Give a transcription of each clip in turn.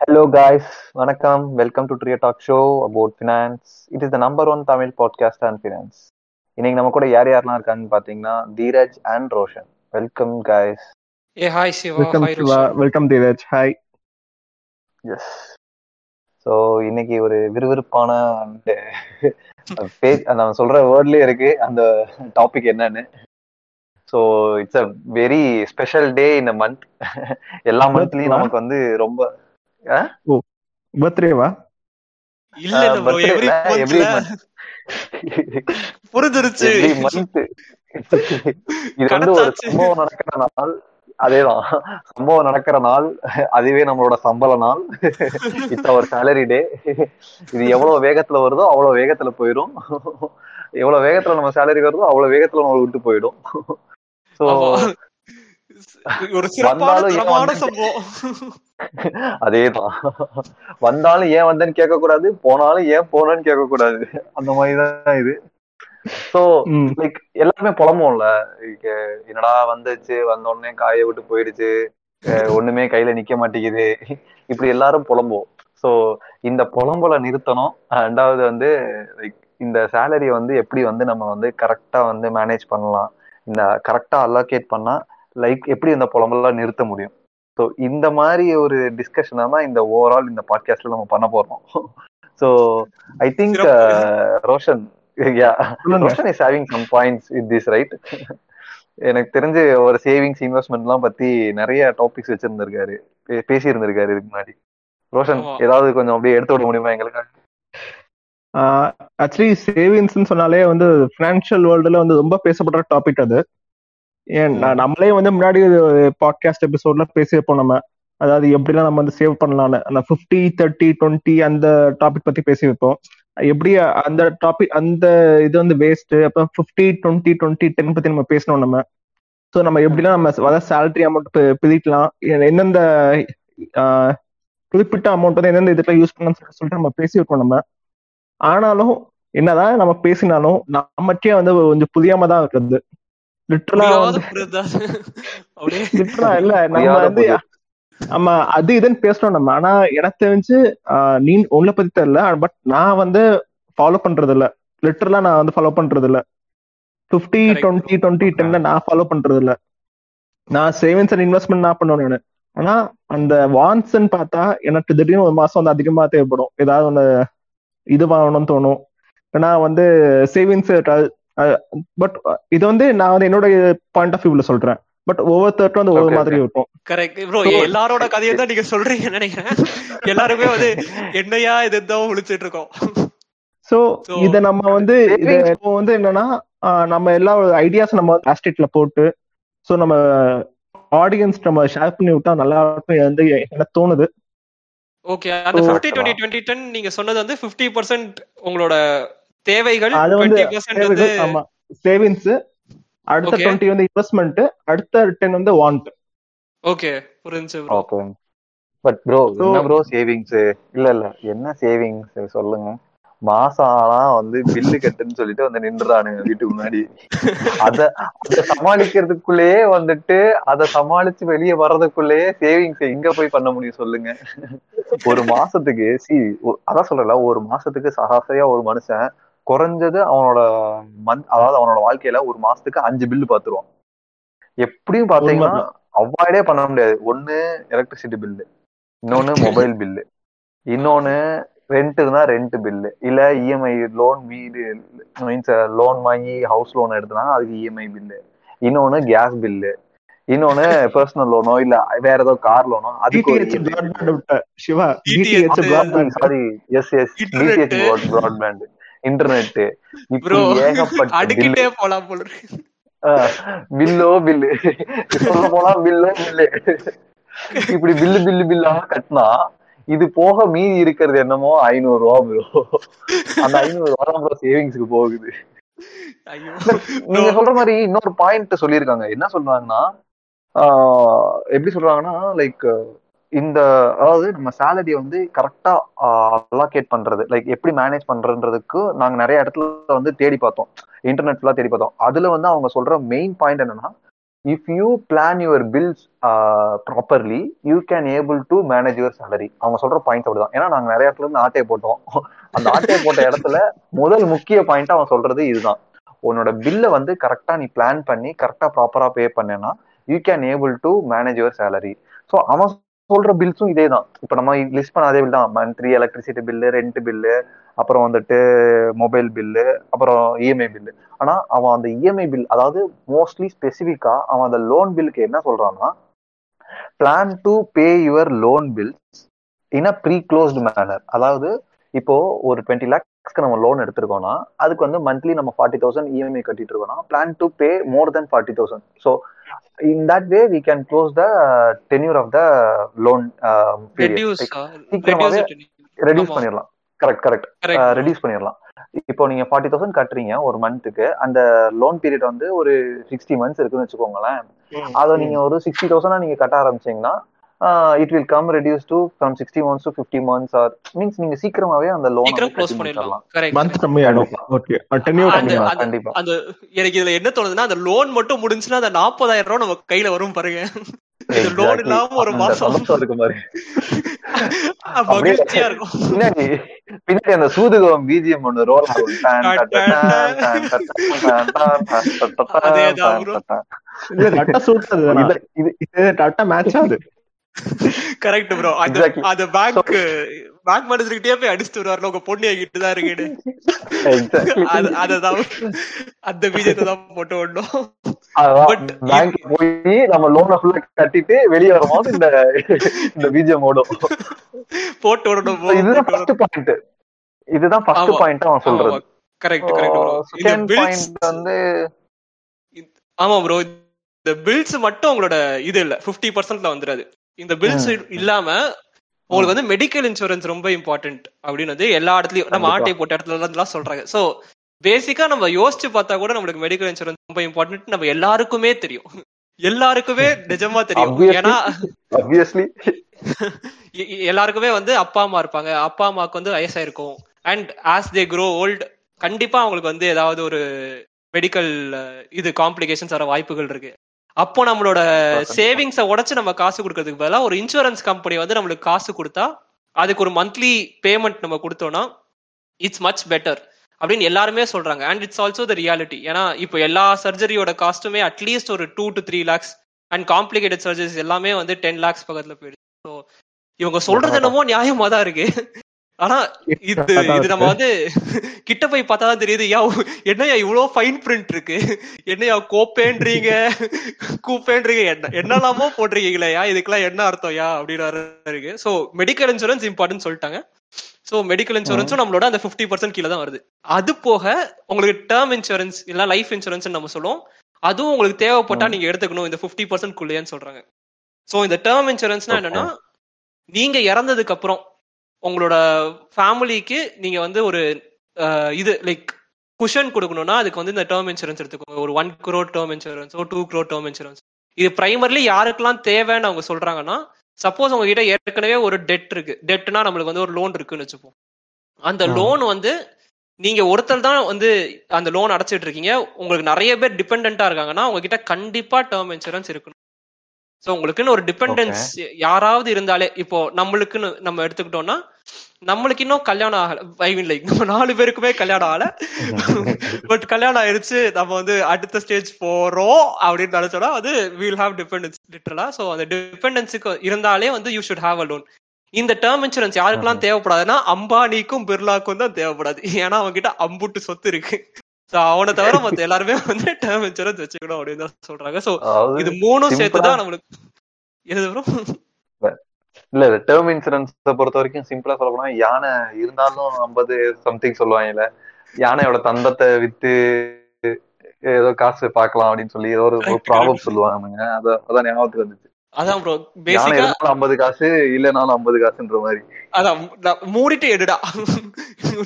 Hello, guys. Vanakkam. Welcome to Tria Talk Show about finance. It is the number one Tamil podcast on finance. இன்னைக்கு நம்ம கூட யார் யாரெல்லாம் இருக்காங்கன்னு பாத்தீங்கன்னா Dheeraj and Roshan welcome guys. Hey hi Shiva welcome Shiva welcome Dheeraj hi yes so இன்னைக்கு ஒரு விறுவிறுப்பான அந்த பேஜ் நம்ம சொல்ற வேர்ட்லயே இருக்கு. அந்த டாபிக் என்னன்னு. So it's a very special day இந்த மந்த் எல்லா மந்த்லயும் நமக்கு வந்து ரொம்ப பர்த்டேவா இல்ல புரிஞ்சிருச்சு இது வந்து ஒரு. சம்பவம் நடக்கிற நாள் அதேதான் சம்பவம் நடக்கிற நாள் அதுவே நம்மளோட சம்பள நாள் இட்ஸ் அவர் சேலரி டே இது எவ்வளவு வேகத்துல வருதோ அவ்வளவு வேகத்துல போயிடும் எவ்வளவு வேகத்துல நம்ம சேலரி வருதோ அவ்வளவு வேகத்துல நம்ம விட்டு போயிடும் சோ. ஒரு சிறப்பான சம்பவம். அதேதான். வந்தாலும் ஏன் வந்தேன்னு கேட்க கூடாது போனாலும் ஏன் போனேன்னு கேட்க கூடாது அந்த மாதிரிதான் இது. சோ லைக் எல்லாருமே புலம்புவோம்ல. Like, என்னடா வந்துச்சு வந்த உடனே காய விட்டு போயிடுச்சு ஒண்ணுமே கையில நிக்க மாட்டேங்குது. இப்படி எல்லாரும் புலம்புவோம். சோ இந்த புலம்பலை நிறுத்தணும். ரெண்டாவது வந்து லைக் இந்த சேலரி வந்து எப்படி வந்து நம்ம வந்து கரெக்டா வந்து மேனேஜ் பண்ணலாம். இந்த கரெக்டா அலோகேட் பண்ணா லைக் எப்படி இந்த புலம்பெல்லாம் நிறுத்த முடியும்? ஸோ இந்த மாதிரி ஒரு டிஸ்கஷனை தான் இந்த ஓவரால் இந்த பாட்காஸ்ட்ல நம்ம பண்ண போறோம். So I think Roshan Roshan is having some points with this right எனக்கு தெரிஞ்சு ஒரு சேவிங்ஸ் இன்வெஸ்ட்மெண்ட்லாம் பத்தி நிறைய டாபிக்ஸ் வச்சிருந்திருக்காரு. பே- பேசியிருந்திருக்காரு இதுக்கு முன்னாடி. ரோஷன். ஏதாவது கொஞ்சம் அப்படியே எடுத்து விட முடியுமா எங்களுக்கு? ஆக்சுவலி சேவிங்ஸ்னு சொன்னாலே வந்து ஃபினான்ஷியல் வேர்ல்டுல வந்து ரொம்ப பேசப்படுற டாபிக் அது. ஏன் நம்மளே வந்து முன்னாடி பாட்காஸ்ட் எபிசோட்ல பேசியிருப்போம் நம்ம. அதாவது எப்படிலாம் நம்ம வந்து சேவ் பண்ணலாம்னு. அந்த ஃபிஃப்டி தேர்ட்டி டுவெண்ட்டி அந்த டாபிக் பத்தி பேசியிருப்போம். எப்படி அந்த டாபிக் அந்த இது வந்து வேஸ்ட் அப்புறம் ஃபிஃப்டி டுவெண்ட்டி டுவெண்ட்டி டென் பத்தி நம்ம பேசணும் நம்ம. ஸோ நம்ம எப்படிலாம் நம்ம அதாவது சேலரி அமௌண்ட் பிரிக்கலாம். எந்தெந்த குறிப்பிட்ட அமௌண்ட் வந்து எந்தெந்த இதுல யூஸ் பண்ணலாம்னு சொல்லி- சொல்லிட்டு நம்ம பேசியிருக்கோம் நம்ம. ஆனாலும் என்னதான் நம்ம பேசினாலும் நமக்கே வந்து கொஞ்சம் புரியாம தான் இருக்குது லிட்டரலா லிட்டரலா இல்ல நம்ம வந்து. ஆமா அது இதுன்னு பேசுறோம் நம்ம. ஆனா எனக்கு தெரிஞ்சு நீ உங்களை பத்தி தெரியல பட் நான் வந்து ஃபாலோ பண்றது இல்ல லிட்டரலா நான் வந்து ஃபாலோ பண்றது இல்ல Correct. டுவெண்ட்டி டுவெண்ட்டி டென்ல நான் ஃபாலோ பண்றது இல்ல நான் சேவிங்ஸ் அண்ட் இன்வெஸ்ட்மெண்ட் நான் பண்ணுவேன் நானு. ஆனா அந்த வான்ஸ்ன்னு பார்த்தா எனக்கு திடீர்னு ஒரு மாசம் வந்து அதிகமா தேவைப்படும். ஏதாவது ஒண்ணு இது வாங்கணும்னு தோணும். ஏன்னா வந்து சேவிங்ஸ் பட் இது வந்து நான் வந்து என்னோட பாயிண்ட் ஆஃப் வியூல சொல்றேன். பட் ஒவ்வொருத்தருக்கும் வந்து ஒவ்வொரு மாதிரி இருக்கும். கரெக்ட் ப்ரோ எல்லாரோட கதையை தான் நீங்க சொல்றீங்கன்னு நினைக்கிறேன். எல்லாருமே வந்து என்னையா இது தான் விழிச்சிட்டு இருக்கோம். சோ இத நம்ம வந்து இத இப்போ வந்து என்னன்னா நம்ம எல்லா ஐடியாஸ் நம்ம ஆஸ்டிட்ல போட்டு சோ நம்ம ஆடியன்ஸ் நம்ம ஷேர் பண்ணி விட்டா நல்லா இருக்கும் வந்து எனக்கு தோணுது. ஓகே அந்த So- fifty twenty twenty ten நீங்க சொன்னது வந்து ஃபிஃப்டி பர்சன்ட் உங்களோட தேவைகள் ஆமா. சேவிங்ஸ் அடுத்த Okay. டுவெண்ட்டி வந்து இன்வெஸ்ட்மெண்ட் அடுத்த டென் வந்து வாண்ட் ஓகே புரிஞ்சு ப்ரோ ஓகே பட் ப்ரோ என்ன ப்ரோ சேவிங்ஸ் இல்ல இல்ல. என்ன சேவிங்ஸ் சொல்லுங்க. மாசம் ஆனா வந்து பில்லு கட்டுன்னு சொல்லிட்டு வந்து நின்றுறானுங்க வீட்டுக்கு முன்னாடி. அத அத சமாளிக்கிறதுக்குள்ளேயே வந்துட்டு அத சமாளிச்சு வெளியே வர்றதுக்குள்ளேயே சேவிங்ஸ் எங்க போய் பண்ண முடியும் சொல்லுங்க. ஒரு மாசத்துக்கு சி அதான் சொல்றல ஒரு மாசத்துக்கு சராசரியா ஒரு மனுஷன் குறைஞ்சது அவனோட மந்த் அதாவது அவனோட வாழ்க்கையில ஒரு மாசத்துக்கு அஞ்சு பில்லு பாத்துருவான். எப்படியும் பாத்தீங்கன்னா. அவாய்டே பண்ண முடியாது. ஒண்ணு எலக்ட்ரிசிட்டி பில்லு இன்னொன்னு மொபைல் பில்லு இன்னொன்னு ரெண்ட்டுனா ரெண்ட் பில்லு இல்ல இஎம்ஐ லோன் வீடு மீன்ஸ் லோன் வாங்கி ஹவுஸ் லோன் எடுத்தனா அதுக்கு இஎம்ஐ பில்லு இன்னொன்னு கேஸ் பில்லு இன்னொன்னு பர்சனல் லோனோ இல்ல வேற ஏதோ கார் லோனோ அதுக்கு sorry yes yes broadband internet bro இப்படி ஏகப்பட்ட போலாம் போல. பில்லோ பில்லு சொல்ல போனா பில்லோ பில்லு இப்படி பில்லு பில்லு பில்லா கட்டினா இது போக மீதி இருக்கிறது என்னமோ ஐநூறு ரூபா ப்ரோ அந்த ஐநூறு ரூபா தான் ப்ரோ சேவிங்ஸ்க்கு போகுது. நீங்க சொல்ற மாதிரி இன்னொரு பாயிண்ட் சொல்லியிருக்காங்க. என்ன சொல்றாங்கன்னா எப்படி சொல்றாங்கன்னா லைக் இந்த அதாவது நம்ம சேலரி வந்து கரெக்டா அலாகேட் பண்றது. லைக் எப்படி மேனேஜ் பண்றதுன்றதுக்கு நாங்க நிறைய இடத்துல வந்து தேடி பார்த்தோம். இன்டர்நெட் ஃபுல்லா தேடி பார்த்தோம். அதுல வந்து அவங்க சொல்ற மெயின் பாயிண்ட் என்னன்னா if you plan your bills properly you can able to manage your salary அவங்க சொல்ற பாயிண்ட் அப்படிதான். ஏன்னா நாங்க நிறைய இடத்துல இருந்து ஆட்டையை போட்டோம். அந்த ஆட்டையை போட்ட இடத்துல முதல் முக்கிய பாயிண்ட் அவன் சொல்றது இதுதான். உன்னோட பில்லை வந்து கரெக்டா நீ பிளான் பண்ணி கரெக்டா ப்ராப்பரா பே பண்ணேன்னா you can able to manage your salary so அவன் சொல்ற பில்ஸும் இதே தான் இப்போ நம்ம லிஸ்ட் பண்ண அதே பில் தான். Monthly electricity bill rent bill அப்புறம் வந்துட்டு மொபைல் பில்லு அப்புறம் இஎம்ஐ பில்லு ஆனா அவன் அந்த இஎம்ஐ பில் அதாவது மோஸ்ட்லி ஸ்பெசிஃபிக்கா அவன் அந்த லோன் பில்லுக்கு என்ன சொல்றான்னா plan to pay your loan bills in a pre closed manner அதாவது இப்போ ஒரு டுவெண்ட்டி லேக்ஸ்க்கு நம்ம லோன் எடுத்திருக்கோம்னா அதுக்கு வந்து மந்த்லி நம்ம ஃபார்ட்டி தௌசண்ட் இஎம்ஐ கட்டிட்டு இருக்கோம்னா plan to pay more then forty thousand so in that way we can close the tenure of the loan சீக்கிரமாவே ரெடியூஸ். பண்ணிடலாம் கரெக்ட் கரெக்ட் கரெக்ட் ரெடியூஸ் பண்ணிடலாம் இப்போ நீங்க ஃபார்ட்டி தௌசண்ட் கட்டுறீங்க ஒரு மந்த்துக்கு அந்த லோன் பீரியட் வந்து ஒரு சிக்ஸ்டி மந்த்ஸ் இருக்குன்னு வச்சுக்கோங்களேன். அதை நீங்க ஒரு சிக்ஸ்டி தௌசண்டா நீங்க கட்ட ஆரம்பிச்சீங்கன்னா it will come reduce to from sixty months to fifty months or means நீங்க சீக்கிரமாவே அந்த லோன் க்ளோஸ் பண்ணிடலாம் மந்த் கம்மி ஆகும் ஓகே டென்யூர் கண்டிப்பா அந்த எனக்கு இதுல என்ன தோணுதுன்னா அந்த லோன் மட்டும் முடிஞ்சுனா அந்த 40000 ரூபாய் நம்ம கையில வரும் பாருங்க லோன் இல்லாம ஒரு மாசம் இருக்கும் பாரு மகிழ்ச்சியா இருக்கும் பின்னாடி பின்னாடி அந்த சூதுகம் பிஜிஎம் ஒன்னு ரோல் ஆகும் இது கரெக்டா ப்ரோ அந்த. அந்த பேங்க் பேங்க் மேனேஜர்கிட்டயே போய் அடிச்சுட்டு வருவாரு. உங்க பொண்ணு என்கிட்ட தான் இருக்குன்னு. அததான். அந்த பீஜத்தை தான் போட்டு But பேங்க் போய் நம்ம லோனை ஃபுல்லா கட்டிட்டு வெளியே வரும்போது இந்த இந்த பிஜிஎம் ஓடும் போட்டு விடணும் இதுதான் ஃபர்ஸ்ட் பாயிண்ட் இதுதான் ஃபர்ஸ்ட். பாயிண்ட் அவன் சொல்றது. கரெக்ட் கரெக்ட் செகண்ட் பாயிண்ட் வந்து ஆமா ப்ரோ இந்த பில்ஸ் மட்டும் உங்களோட இது இல்ல. 50% பர்சன்ட்ல வந்துடாது. இந்த பில்ஸ். இல்லாம உங்களுக்கு வந்து மெடிக்கல் இன்சூரன்ஸ் ரொம்ப இம்பார்ட்டன்ட் அப்படின்னு வந்து எல்லா இடத்துலயும். நம்ம. ஆட்டை போட்ட இடத்துல எல்லாம் சொல்றாங்க. சோ பேசிக்கா நம்ம யோசிச்சு பார்த்தா கூட நம்மளுக்கு மெடிக்கல் இன்சூரன்ஸ் ரொம்ப இம்பார்ட்டன்ட் நம்ம எல்லாருக்குமே தெரியும். எல்லாருக்குமே நிஜமா தெரியும். ஏன்னா எல்லாருக்குமே வந்து அப்பா அம்மா இருப்பாங்க. அப்பா அம்மாவுக்கு வந்து வயசாயிருக்கும். And as they grow old கண்டிப்பா அவங்களுக்கு வந்து ஏதாவது ஒரு மெடிக்கல் இது காம்ப்ளிகேஷன்ஸ் வர வாய்ப்புகள் இருக்கு. அப்போ நம்மளோட. சேவிங்ஸை உடைச்சு நம்ம காசு கொடுக்கறதுக்கு பதிலா ஒரு இன்சூரன்ஸ் கம்பெனி வந்து நம்மளுக்கு காசு கொடுத்தா அதுக்கு ஒரு மந்த்லி பேமெண்ட் நம்ம கொடுத்தோம்னா இட்ஸ் மச் பெட்டர் அப்படின்னு எல்லாருமே சொல்றாங்க. And it's also the reality ஏன்னா இப்போ எல்லா சர்ஜரியோட காஸ்ட்டுமே அட்லீஸ்ட் ஒரு two to three lakhs and complicated surgeries எல்லாமே வந்து டென் லேக்ஸ் பக்கத்துல போயிடுச்சு. ஸோ இவங்க சொல்றது என்னமோ நியாயமா தான் இருக்கு. ஆனா இது இது நம்ம வந்து கிட்ட போய் பார்த்தா தான் தெரியுது யா என்னையா இவ்வளோ ஃபைன் பிரிண்ட் இருக்கு? என்னையா கோப்பேன்றீங்க? கூப்பேன்றீங்க? என்ன என்னெல்லாமோ போட்டிருக்கீங்களேயா இதுக்கெல்லாம் என்ன அர்த்தம் யா அப்படின்னு இருக்கு. ஸோ மெடிக்கல் இன்சூரன்ஸ் இம்பார்ட்டன் சொல்லிட்டாங்க. ஸோ மெடிக்கல் இன்சூரன்ஸும் நம்மளோட அந்த ஃபிஃப்டி பர்சன்ட் கீழே தான் வருது. அது போக உங்களுக்கு டேர்ம் இன்சூரன்ஸ் இல்ல லைஃப் இன்சூரன்ஸ் நம்ம சொல்லுவோம். அதுவும் உங்களுக்கு தேவைப்பட்டா. நீங்க எடுத்துக்கணும் இந்த ஃபிஃப்டி பர்சன்ட் குள்ளேன்னு சொல்றாங்க. ஸோ இந்த டேர்ம் இன்சூரன்ஸ்னா. என்னன்னா நீங்க இறந்ததுக்கு அப்புறம் உங்களோட ஃபேமிலிக்கு நீங்க வந்து ஒரு இது லைக் குஷன் கொடுக்கணும்னா அதுக்கு வந்து இந்த டேர்ம் இன்சூரன்ஸ் எடுத்துக்கோங்க. ஒரு one crore term insurance two crore term insurance இது பிரைமர்லி யாருக்கெல்லாம் தேவைன்னு அவங்க சொல்றாங்கன்னா சப்போஸ் உங்ககிட்ட ஏற்கனவே ஒரு டெட் இருக்கு. டெட்னா நம்மளுக்கு வந்து ஒரு லோன் இருக்குன்னு வச்சுப்போம். அந்த. லோன் வந்து நீங்க ஒருத்தர் தான் வந்து அந்த லோன் அடைச்சிட்டு இருக்கீங்க. உங்களுக்கு நிறைய பேர் டிபெண்டா இருக்காங்கன்னா உங்ககிட்ட கண்டிப்பா டேர்ம் இன்சூரன்ஸ் இருக்கணும். சோ உங்களுக்குன்னு ஒரு டிபெண்டன்ஸ் யாராவது இருந்தாலே இப்போ நம்மளுக்குன்னு நம்ம எடுத்துக்கிட்டோம்னா நம்மளுக்கு இன்னும் கல்யாணம் ஆகல. ஐ மீன் லைக் நம்ம நாலு பேருக்குமே கல்யாணம் ஆகல. பட் கல்யாணம் ஆயிருச்சு நம்ம வந்து அடுத்த ஸ்டேஜ் போறோம் அப்படின்னு நினைச்சோம்னா அது வில் ஹாவ் டிபெண்டன்ஸ் லிட்டரலா சோ அந்த டிபெண்டன்ஸுக்கு இருந்தாலே வந்து you should have a loan இந்த டேர்ம் இன்சூரன்ஸ் யாருக்கெல்லாம் தேவைப்படாதுன்னா அம்பானிக்கும் பிர்லாக்கும் தான் தேவைப்படாது. ஏன்னா அவங்க கிட்ட அம்புட்டு சொத்து இருக்கு. அவனை தவிர மத்த எல்லாருமே வந்து டேர்ம் இன்சூரன்ஸ் வச்சுக்கணும் அப்படின்னு தான் சொல்றாங்க சோ இது மூணும் simple சேர்த்து ஆ- தான் நம்மளுக்கு என்னது bro? இல்ல டேர்ம் இன்சூரன்ஸ் பொறுத்த வரைக்கும் சிம்பிளா சொல்ல போனா யானை இருந்தாலும் ஐம்பது சம்திங் சொல்லுவாங்கல்ல யானையோட தந்தத்தை வித்து ஏதோ காசு பார்க்கலாம் அப்படின்னு சொல்லி ஏதோ ஒரு ப்ராப்ளம். சொல்லுவாங்க அத அதான் ஞாபகத்துக்கு வந்துச்சு அதான் ப்ரோ பேசிக்கா ஐம்பது காசு இல்லைனாலும் ஐம்பது காசுன்ற மாதிரி. அதான் மூடிட்டு எடுடா.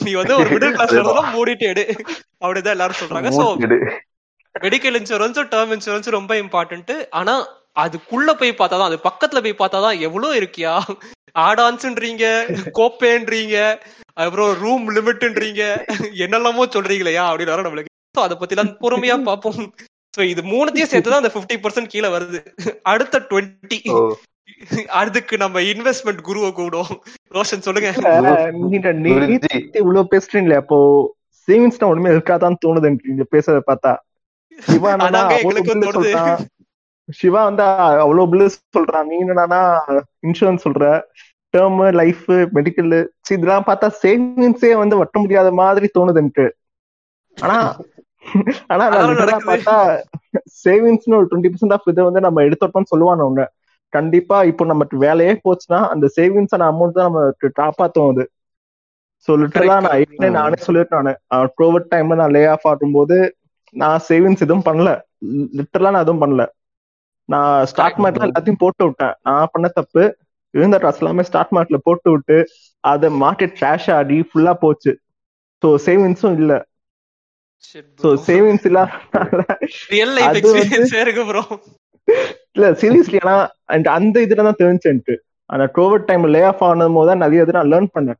நீ வந்து ஒரு மிடில் கிளாஸ்ல மூடிட்டு எடு. அப்படிதான் எல்லாரும் சொல்றாங்க. சோ. மெடிக்கல் இன்சூரன்ஸும் டேர்ம் இன்சூரன்ஸும் ரொம்ப இம்பார்ட்டன்ட் ஆனா அதுக்குள்ள போய் பார்த்தாதான் அது பக்கத்துல போய் பார்த்தாதான் எவ்வளவு இருக்கியா? ஆடான்ஸ்ன்றீங்க கோப்பேன்றீங்க அப்புறம் ரூம் லிமிட்ன்றீங்க என்னெல்லாமோ சொல்றீங்களேயா? அப்படின்னு வர நம்மளுக்கு. அதை பத்தி எல்லாம் பொறுமையா பார்ப்போம். சோ இது மூணுத்தையும் சேர்த்து தான் அந்த 50% பர்சன்ட் கீழே வருது. அடுத்த டுவெண்ட்டி அதுக்கு நம்ம இன்வெஸ்ட்மெண்ட் குருவை கூடும் ரோஷன் சொல்லுங்க. நீங்க நீ குருஜி. இவ்வளவு பேசுறீங்களே அப்போ சேவிங்ஸ் ஒண்ணுமே இருக்காதான் தோணுது நீங்க பேசுறத பார்த்தா. சிவா வந்து அவ்வளவு பில்லு சொல்றான் நீ என்னன்னா இன்சூரன்ஸ் சொல்ற? டேர்ம் லைஃப் மெடிக்கல் இதெல்லாம் பார்த்தா சேவிங்ஸே வந்து வட்ட முடியாத மாதிரி தோணுது எனக்கு. ஆனா ஆனா. பார்த்தா சேவிங்ஸ்னு ஒரு டுவெண்ட்டி பர்சன்ட் ஆஃப் இதை வந்து நம்ம எடுத்தோம்னு சொல்லுவான் ஒண்ணு கண்டிப்பா இப்போ நமக்கு வேலையே போச்சுன்னா அந்த சேவிங்ஸ் அமௌண்ட் தான் நமக்கு காப்பாத்தும் அது. ஸோ லிட்டரலா நான். ஏற்கனவே நானே சொல்லியிருக்கேன் நான். கோவிட் டைம்ல நான் லே ஆஃப் ஆகும்போது நான் சேவிங்ஸ் எதுவும் பண்ணல. லிட்டரலா நான் எதுவும் பண்ணல. நான் ஸ்டாக். மார்ட்ல எல்லாத்தையும் போட்டு விட்டேன். நான் பண்ண தப்பு இருந்த ட்ரெஸ் எல்லாமே ஸ்டாக் மார்ட்ல போட்டு விட்டு அதை மார்க்கெட் கிராஷ் ஆடி ஃபுல்லா போச்சு. ஸோ சேவிங்ஸும் இல்ல. ஸோ சேவிங்ஸ் இல்லாத ரியல் லைஃப் அது எக்ஸ்பீரியன்ஸ் இருக்கு ப்ரோ இல்ல சீரியஸ்லி ஆனா அந்த இதுல தான் தெரிஞ்சு எனக்கு அந்த கோவிட் டைம் லே ஆஃப் ஆனது போது தான் நிறைய இது நான் லேர்ன் பண்ணேன்.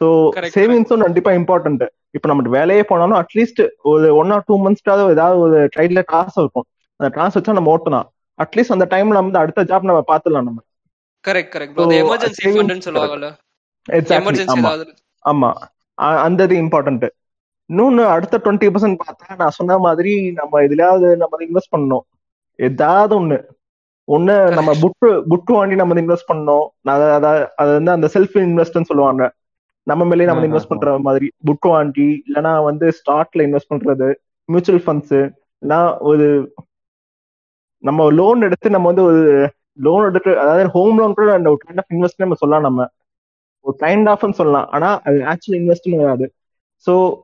ஸோ Correct, சேவிங்ஸும் கண்டிப்பா இம்பார்ட்டன்ட் இப்போ நம்ம வேலையே போனாலும் அட்லீஸ்ட் ஒரு ஒன் ஆர் டூ மந்த்ஸ்க்காவது ஏதாவது ஒரு கைட்ல காசு இருக்கும். அந்த காசு வச்சா நம்ம ஓட்டலாம். அட்லீஸ்ட் அந்த டைம்ல வந்து அடுத்த ஜாப் நம்ம பாத்துலாம் நம்ம. கரெக்ட் கரெக்ட் எமர்ஜென்சி ஃபண்ட்னு சொல்லுவாங்கல்ல. எக்ஸாக்ட்லி எமர்ஜென்சி ஆமா. அந்த இது இம்பார்ட்டன்ட் இன்னொன்னு அடுத்த டுவெண்ட்டி பர்சன்ட் பார்த்தா நான் சொன்ன மாதிரி நம்ம எதுலயாவது நம்ம இன்வெஸ்ட் பண்ணணும். ஏதாவது ஒண்ணு. ஒண்ணு நம்ம புட்டு புட்டு வாங்கி நம்ம இன்வெஸ்ட் பண்ணணும். நான் அத- அது வந்து அந்த செல்ஃப் இன்வெஸ்ட்னு சொல்லுவாங்க. நம்ம மேலே நம்ம இன்வெஸ்ட் பண்ற மாதிரி. புட்டு வாங்கி இல்லைன்னா வந்து ஸ்டாக்ல இன்வெஸ்ட் பண்றது மியூச்சுவல் ஃபண்ட்ஸ் இல்லைன்னா ஒரு நம்ம லோன் எடுத்து நம்ம வந்து ஒரு லோன் எடுத்து அதாவது ஹோம் லோன் கூட அந்த ஒரு கைண்ட் ஆஃப் இன்வெஸ்ட் நம்ம சொல்லலாம் நம்ம. ஒரு கைண்ட் ஆஃப்னு சொல்லலாம். ஆனா அது ஆக்சுவல் இன்வெஸ்ட்னு வராது ஸோ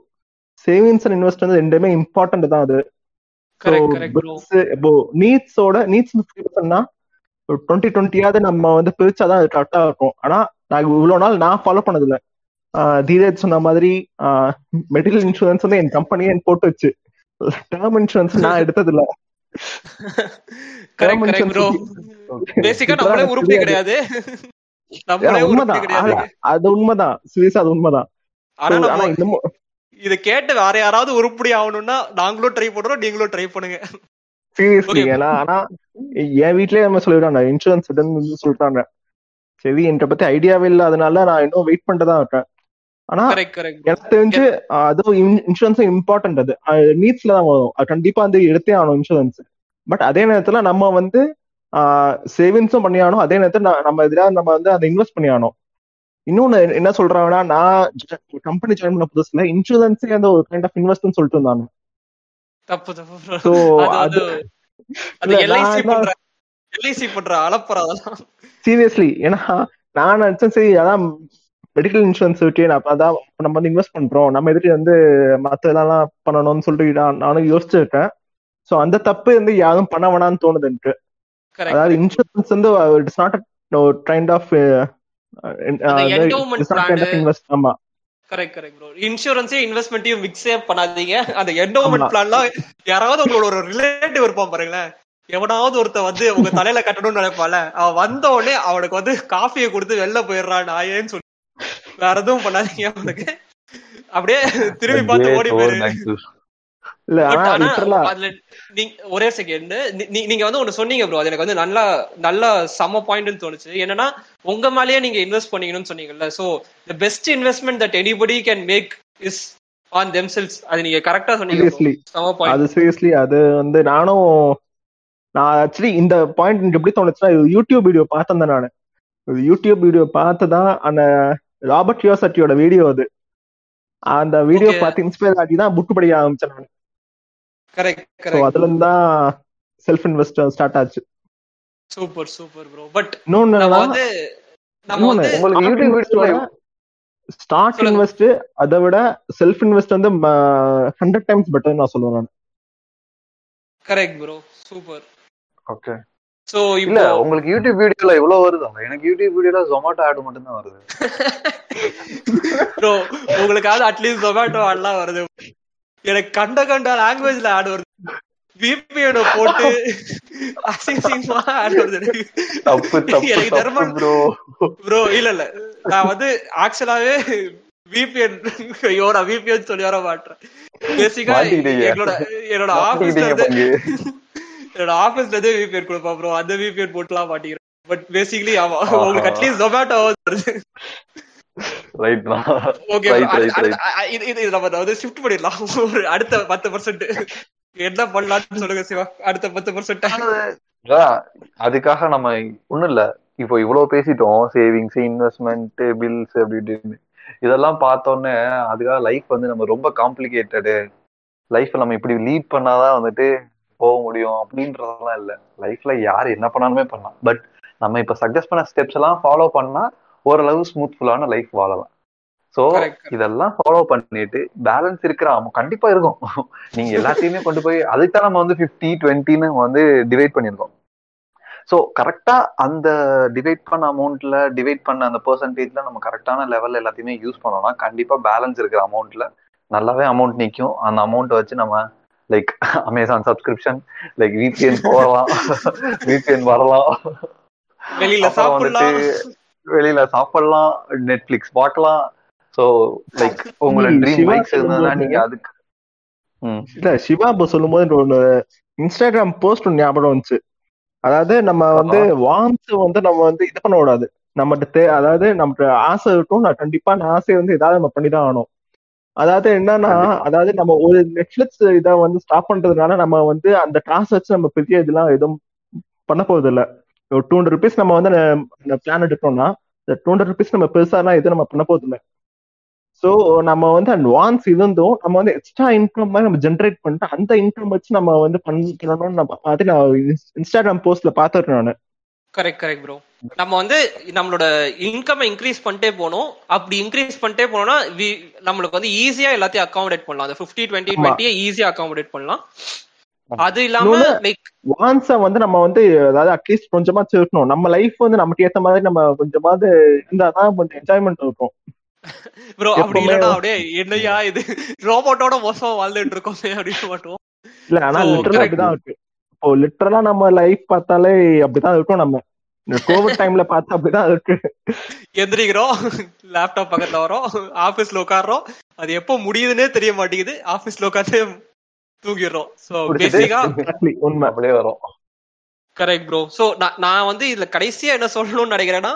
சேவிங்ஸ் அண்ட் இன்வெஸ்ட் வந்து ரெண்டுமே இம்பார்ட்டன்ட் தான் அது. நீட்ஸோட நீட்ஸ் ஃபிஃப்டி பர்சன்ட்னா ஒரு டுவெண்ட்டி டுவெண்ட்டியாவது நம்ம வந்து பிரிச்சாதான் அது கரெக்டா இருக்கும். ஆனா நான் இவ்வளவு நாள் நான் ஃபாலோ பண்ணதில்ல. தீரஜ் சொன்ன மாதிரி மெடிக்கல் இன்சூரன்ஸ் வந்து என் கம்பெனியே போட்டு வச்சு டேர்ம் இன்சூரன்ஸ் நான் எடுத்தது இல்ல கிடையாது. அது- உண்மைதான். சீரியஸா அது உண்மைதான். ஆனா இன்னமும் இத கேட்டு வேற யாராவது உருப்படி ஆகணும்னா நாங்களும் ட்ரை பண்றோம் நீங்களும் ட்ரை பண்ணுங்க. சீரியஸ்லி. ஏன்னா ஆனா என் வீட்லயே நம்ம சொல்லிடுறாங்க இன்சூரன்ஸ் இதுன்னு சொல்றாங்க சரி என்கிட்ட பத்தி ஐடியாவே இல்ல அதனால நான் இன்னும் வெயிட் பண்ணிட்டு தான் இருக்கேன். ஆனா எனக்கு தெரிஞ்சு அதுவும் இன்சூரன்ஸும் இம்பார்ட்டன்ட் அது. நீட்ஸ்ல தான் வரும். கண்டிப்பா வந்து எடுத்தே ஆகணும் இன்சூரன்ஸ் பட் அதே நேரத்துல நம்ம வந்து சேவிங்ஸும் பண்ணி ஆகணும் அதே நேரத்துல நம்ம இதுல நம்ம வந்து அதை இன்வெஸ்ட் பண்ணி ஆகணும் இன்னொன்னு என்ன சொல்றாங்கன்னா நான் கம்பெனி ஜாயின் பண்ண புதுசுல இன்சூரன்ஸே வந்து ஒரு கைண்ட் ஆஃப் இன்வெஸ்ட்னு சொல்லிட்டு இருந்தாங்க தப்பு தப்பு. ஸோ அது சீரியஸ்லி ஏன்னா நான் நினைச்சேன் சரி அதான் மெடிக்கல் இன்சூரன்ஸ் ஓகே நான் அதான் நம்ம வந்து இன்வெஸ்ட் பண்றோம். நம்ம எதுக்கு வந்து மத்த இதெல்லாம் பண்ணணும்னு சொல்லிட்டு நான் நானும் யோசிச்சிருக்கேன். ஸோ அந்த தப்பு வந்து யாரும் பண்ண வேணாம்னு தோணுது எனக்கு. அதாவது இன்சூரன்ஸ் வந்து இட்ஸ் நாட் கைண்ட் ஆஃப் ஆமா. கரெக்ட் கரெக்ட் ப்ரோ இன்சூரன்ஸே இன்வெஸ்ட்மெண்ட்டையும் மிக்ஸே பண்ணாதீங்க. அந்த என்டோமெண்ட் ஆமா. பிளான்லாம் யாராவது உங்களோட ஒரு ரிலேட்டிவ் இருப்பான் பாருங்களேன். எவனாவது ஒருத்த வந்து உங்க தலையில கட்டணும்னு நினைப்பால அவன் வந்த உடனே அவனுக்கு வந்து காஃபியை கொடுத்து வெளில போயிடுறான் நாயேன்னு சொல்லி. வேற எதுவும் பண்ணாதீங்க அவனுக்கு. அப்படியே திரும்பி பார்த்து ஓடி போயிரு. ஒரே செகண்ட் நீங்க வந்து ஒண்ணு சொன்னீங்க ப்ரோ அது எனக்கு வந்து நல்லா நல்ல சம பாயிண்ட்னு தோணுச்சு. என்னன்னா உங்க மேலயே நீங்க இன்வெஸ்ட் பண்ணீங்கன்னு சொன்னீங்கல்ல so the best investment that anybody can make is on themselves அது நீங்க கரெக்டா சொன்னீங்க அது சீரியஸ்லி அது வந்து நானும் நான் ஆக்சுவலி இந்த பாயிண்ட் எனக்கு எப்படி தோணுச்சுன்னா யூடியூப் வீடியோ பார்த்தேன் நான். யூடியூப் வீடியோ பார்த்துதான் அந்த ராபர்ட் யோசட்டியோட வீடியோ அது. அந்த வீடியோ. பார்த்து இன்ஸ்பயர் ஆகி தான் புக் படிக்க ஆரம்பிச்சேன் நான். கரெக்ட் அதுல இருந்து தான் செல்ஃப் இன்வெஸ்ட் ஸ்டார்ட் ஆச்சு சூப்பர் சூப்பர் ப்ரோ பட் வந்து நம்ம வந்து உங்களுக்கு ஸ்டாக். இன்வெஸ்ட் அதை விட செல்ஃப் இன்வெஸ்ட் வந்து ஹண்ட்ரட் டைம்ஸ் பெட்டர் நான் சொல்லுவேன் நான். Correct bro super okay so இல்ல இப்போ உங்களுக்கு யூடியூப் வீடியோல எவ்வளவு வருது எனக்கு யூடியூப் வீடியோல ஜொமேட்டோ ஆட் மட்டும் தான் வருது. ப்ரோ உங்களுக்காவது அட்லீஸ்ட் ஜொமேட்டோ ஆட்லாம் வருது. எனக்கு கண்ட கண்ட லாங்குவேஜ்ல ஆட் வருது விபிஎன் போட்டு அசிங்கமா ஆட் வருது எனக்கு. தர்மம் ப்ரோ ப்ரோ இல்ல இல்ல நான் வந்து ஆக்சுவலாவே விபிஎன் ஐயோ நான் விபிஎன் சொல்லி வர மாட்டேன் பேசிக்கா. எங்களோட என்னோட ஆபீஸ்ல இருந்து. என்னோட ஆபீஸ்ல இருந்து விபிஎன் கொடுப்பா ப்ரோ அந்த விபிஎன் போட்டுலாம் மாட்டிக்கிறேன் பட் பேசிக்கலி ஆமா. உங்களுக்கு அட்லீஸ்ட் ஜொமேட்டோ வருது இது நம்ம வந்து ஷிஃப்ட் பண்ணிடலாம். ஒரு அடுத்த பத்து பர்சன்ட் என்ன பண்ணலாம்னு சொல்லுங்க சிவா. அடுத்த பத்து பர்சன்ட் அதுக்காக நம்ம ஒண்ணும் இல்ல. இப்போ இவ்வளவு பேசிட்டோம். சேவிங்ஸ் இன்வெஸ்ட்மெண்ட் பில்ஸ் அப்படி இப்படின்னு. இதெல்லாம் பார்த்தோன்னே அதுக்காக லைஃப் வந்து நம்ம ரொம்ப காம்ப்ளிகேட்டடு லைஃப்ல நம்ம இப்படி லீட் பண்ணாதான் வந்துட்டு போக முடியும் அப்படின்றதெல்லாம் இல்ல. லைஃப்ல யார் என்ன பண்ணாலுமே பண்ணலாம். பட் நம்ம இப்ப சஜஸ்ட் பண்ண ஸ்டெப்ஸ் எல்லாம் ஃபாலோ பண்ணா ஓரளவு ஸ்மூத்ஃபுல்லான லைஃப் வாழலாம். So Correct. இதெல்லாம் ஃபாலோ பண்ணிட்டு பேலன்ஸ் இருக்கிற கண்டிப்பா இருக்கும். நீங்க எல்லாத்தையுமே கொண்டு போய் அதுக்கு தான் நம்ம வந்து பிப்டி டுவெண்ட்டின்னு வந்து டிவைட் பண்ணிருக்கோம் ஸோ கரெக்டா அந்த டிவைட் பண்ண அமௌண்ட்ல டிவைட் பண்ண அந்த பெர்சன்டேஜ்ல நம்ம கரெக்டான லெவல்ல எல்லாத்தையுமே யூஸ் பண்ணோம்னா கண்டிப்பா பேலன்ஸ் இருக்கிற அமௌண்ட்ல நல்லாவே அமௌண்ட் நிக்கும். அந்த அமௌண்ட் வச்சு நம்ம like Amazon subscription like VPN போகலாம். விபிஎன் வரலாம். வெளியில சாப்பிடலாம். வந்துட்டு வெளியில சாப்பிடலாம் நெட்ஃபிளிக்ஸ் பார்க்கலாம். ஸோ லைக் உங்களோட ட்ரீம் பைக்ஸ் இருந்ததுன்னா சொல்லும்போது- நீங்க அதுக்கு இல்ல சிவா இப்போ சொல்லும் போது ஒண்ணு இன்ஸ்டாகிராம் போஸ்ட் ஒன்று ஞாபகம் வந்துச்சு. அதாவது நம்ம வந்து வாம்ஸ் வந்து நம்ம வந்து இது பண்ண கூடாது. நம்மகிட்ட அதாவது நமக்கு ஆசை இருக்கும். நான் கண்டிப்பா அந்த ஆசையை வந்து ஏதாவது நம்ம பண்ணிதான் ஆகணும். அதாவது என்னன்னா. அதாவது நம்ம ஒரு நெட்ஃபிளிக்ஸ் இதை வந்து ஸ்டாப் பண்றதுனால நம்ம வந்து அந்த காசு வச்சு நம்ம பெரிய இதெல்லாம் எதுவும் பண்ண போறது இல்ல டூ ஹண்ட்ரட் ருபீஸ் நம்ம வந்து அந்த பிளான் எடுத்தோம்னா இந்த டூ ஹண்ட்ரட் ருபீஸ் நம்ம பெருசாலாம் எதுவும் நம்ம பண்ண இல்ல ஸோ நம்ம வந்து அந்த வான்ஸ் இருந்தும் நம்ம வந்து எக்ஸ்ட்ரா இன்கம் மாதிரி நம்ம ஜென்ரேட் பண்ணிட்டு அந்த இன்கம் வச்சு நம்ம வந்து பண்ணணும்னு நம்ம பார்த்து நான் இன்ஸ்டாகிராம் போஸ்ட்ல பார்த்துருக்கேன் நான். கரெக்ட் கரெக்ட் ப்ரோ நம்ம வந்து நம்மளோட இன்கம் இன்க்ரீஸ் பண்ணிட்டே போகணும். அப்படி இன்க்ரீஸ் பண்ணிட்டே போனோம்னா நம்மளுக்கு வந்து ஈஸியா எல்லாத்தையும் அகாமடேட் பண்ணலாம். அந்த பிப்டி டுவெண்ட்டி. டுவெண்ட்டியை ஈஸியா அகாமடேட் பண்ணலாம். அது இல்லாம வான்ஸை வந்து நம்ம வந்து அதாவது அட்லீஸ்ட் கொஞ்சமா இருக்கணும் நம்ம லைஃப் வந்து நமக்கு ஏத்த மாதிரி நம்ம கொஞ்சமாவது இருந்தாதான் கொஞ்சம் என்ஜாய்மெண்ட் இருக்கும். ப்ரோ அப்படி இல்லைன்னா அப்படியே என்னையா இது? ரோபோட்டோட மோசமா வாழ்ந்துட்டு இருக்கோமே அப்படின்னு மட்டும். இல்ல ஆனா லிட்டரலா. அப்படிதான் இருக்கு. இப்போ லிட்டரலா நம்ம லைஃப் பார்த்தாலே அப்படிதான் இருக்கும் நம்ம. கோவிட் டைம்ல பார்த்தா அப்படிதான் இருக்கு. எந்திரிக்கிறோம் லேப்டாப் பக்கத்துல வரோம் ஆபீஸ்ல உட்காடுறோம் அது எப்போ முடியுதுன்னே தெரிய மாட்டேங்குது. ஆபீஸ்ல உட்காந்து தூங்கிடுறோம். சோ பேசிக்கா உண்மை. அப்படியே வரும். கரெக்ட் ப்ரோ சோ நான் வந்து இதுல கடைசியா என்ன சொல்லணும்னு நினைக்கிறேன்னா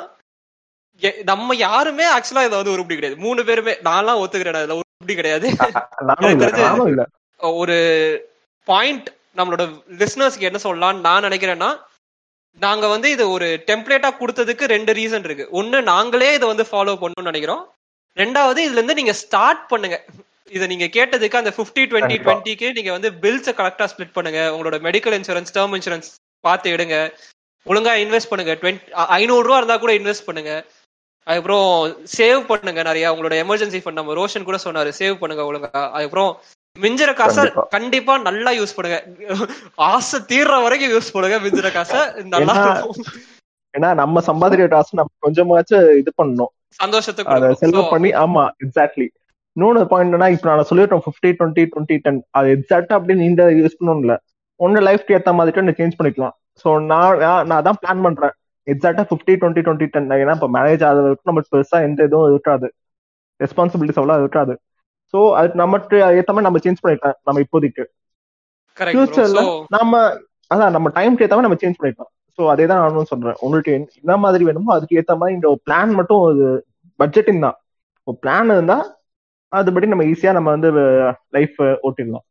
நம்ம யாருமே ஆக்சுவலா இதை வந்து உருப்படி கிடையாது. மூணு பேருமே நான்லாம் ஒத்துக்கிறேன். இதுல உருப்படி கிடையாது. ஒரு பாயிண்ட் நம்மளோட லிசனர்ஸ்க்கு என்ன சொல்லலாம்னு நான் நினைக்கிறேன்னா நாங்க வந்து இது ஒரு டெம்ப்ளேட்டா கொடுத்ததுக்கு ரெண்டு ரீசன் இருக்கு. ஒன்னு நாங்களே இதை வந்து ஃபாலோ பண்ணணும்னு நினைக்கிறோம். ரெண்டாவது இதுல இருந்து நீங்க ஸ்டார்ட் பண்ணுங்க. இதை நீங்க கேட்டதுக்கு அந்த 50 டுவெண்ட்டி. டுவெண்ட்டிக்கு நீங்க வந்து பில்ஸை கரெக்டா ஸ்ப்ளிட் பண்ணுங்க. உங்களோட மெடிக்கல் இன்சூரன்ஸ் டேர்ம் இன்சூரன்ஸ் பார்த்து எடுங்க. ஒழுங்கா இன்வெஸ்ட் பண்ணுங்க. டுவெண்ட்டி ஐநூறு ரூபா இருந்தா கூட இன்வெஸ்ட் பண்ணுங்க. அதுக்கப்புறம் சேவ் பண்ணுங்க நிறைய. உங்களோட எமர்ஜென்சி ஃபண்ட் நம்ம ரோஷன் கூட சொன்னாரு சேவ் பண்ணுங்க ஒழுங்கா. அதுக்கப்புறம் மிஞ்சிற காசை கண்டிப்பா. நல்லா யூஸ் பண்ணுங்க. ஆசை தீர்ற வரைக்கும் யூஸ் பண்ணுங்க மிஞ்சிற காசை. நல்லா ஏன்னா, நம்ம சம்பாதிக்கிற காசு நம்ம கொஞ்சமாச்சும் இது பண்ணணும். சந்தோஷத்தை அதை கொடுக்கும். செலவு பண்ணி ஆமா எக்ஸாக்ட்லி இன்னொன்னு பாயிண்ட் என்னன்னா இப்ப நான் சொல்லிட்டோம் பிப்டி டுவெண்ட்டி டுவெண்ட்டி டென் அது எக்ஸாக்டா அப்படி நீங்க யூஸ் பண்ணணும் இல்ல. உங்க லைஃப்க்கு ஏத்த மாதிரி நீ சேஞ்ச் பண்ணிக்கலாம். சோ நான் நான் அதான் பிளான் பண்றேன். எக்ஸாக்டா பிப்டி டுவெண்ட்டி டுவெண்ட்டி டென் ஏன்னா இப்ப மேரேஜ் வரைக்கும் நமக்கு பெருசா எந்த இதுவும் இருக்காது. ரெஸ்பான்சிபிலிட்டிஸ் அவ்வளோ இருக்காது. சோ அது நமக்கு ஏத்த மாதிரி நம்ம சேஞ்ச் பண்ணிக்கலாம் நம்ம இப்போதைக்கு. ஃபியூச்சர்ல நம்ம அதான் நம்ம டைம்க்கு ஏத்த மாதிரி நம்ம சேஞ்ச் பண்ணிக்கலாம். சோ அதே தான் நானும் சொல்றேன். உங்களுக்கு என்ன- மாதிரி வேணுமோ அதுக்கு ஏத்த மாதிரி இந்த பிளான் மட்டும் ஒரு பட்ஜெட்டிங் தான். இப்போ பிளான் இருந்தா அதுபடி நம்ம ஈஸியா நம்ம வந்து லைஃப் ஓட்டிடலாம்.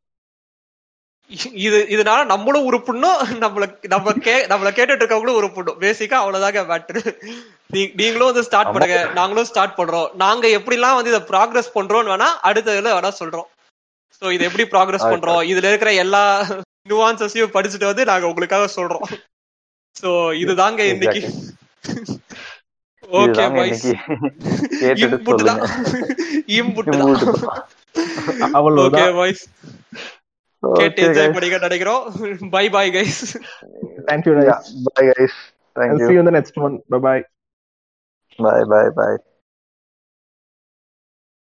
இது இதனால நம்மளும் உருப்படணும் நம்மள நம்ம கே நம்மள கேட்டுட்டு இருக்கவங்களும் உருப்படணும் பேசிக்கா அவ்வளவுதாங்க மேட்ரு நீங்களும் வந்து ஸ்டார்ட் பண்ணுங்க. நாங்களும் ஸ்டார்ட் பண்றோம். நாங்க எப்படிலாம் வந்து இதை ப்ராக்ரஸ் பண்றோம்னு வேணா அடுத்த இதுல வேணா சொல்றோம். சோ இது எப்படி ப்ராக்ரஸ். பண்றோம்? இதுல இருக்கிற எல்லா நுவான்சஸையும் படிச்சுட்டு வந்து நாங்க உங்களுக்காக சொல்றோம். சோ இதுதாங்க இன்னைக்கு. ஓகே பாய்ஸ் இன்னைக்கு கேட்டுட்டு இம்புட்டு தான். சொல்லுங்க. இம்புட்டு இம்புட்டு தான். அவ்வளவுதான். ஓகே பாய்ஸ் கேட்டு என்ஜாய் guys. பண்ணிக்க நினைக்கிறோம் bye bye guys bye guys. Thank see you. you in the next one. Bye bye Bye, bye, bye.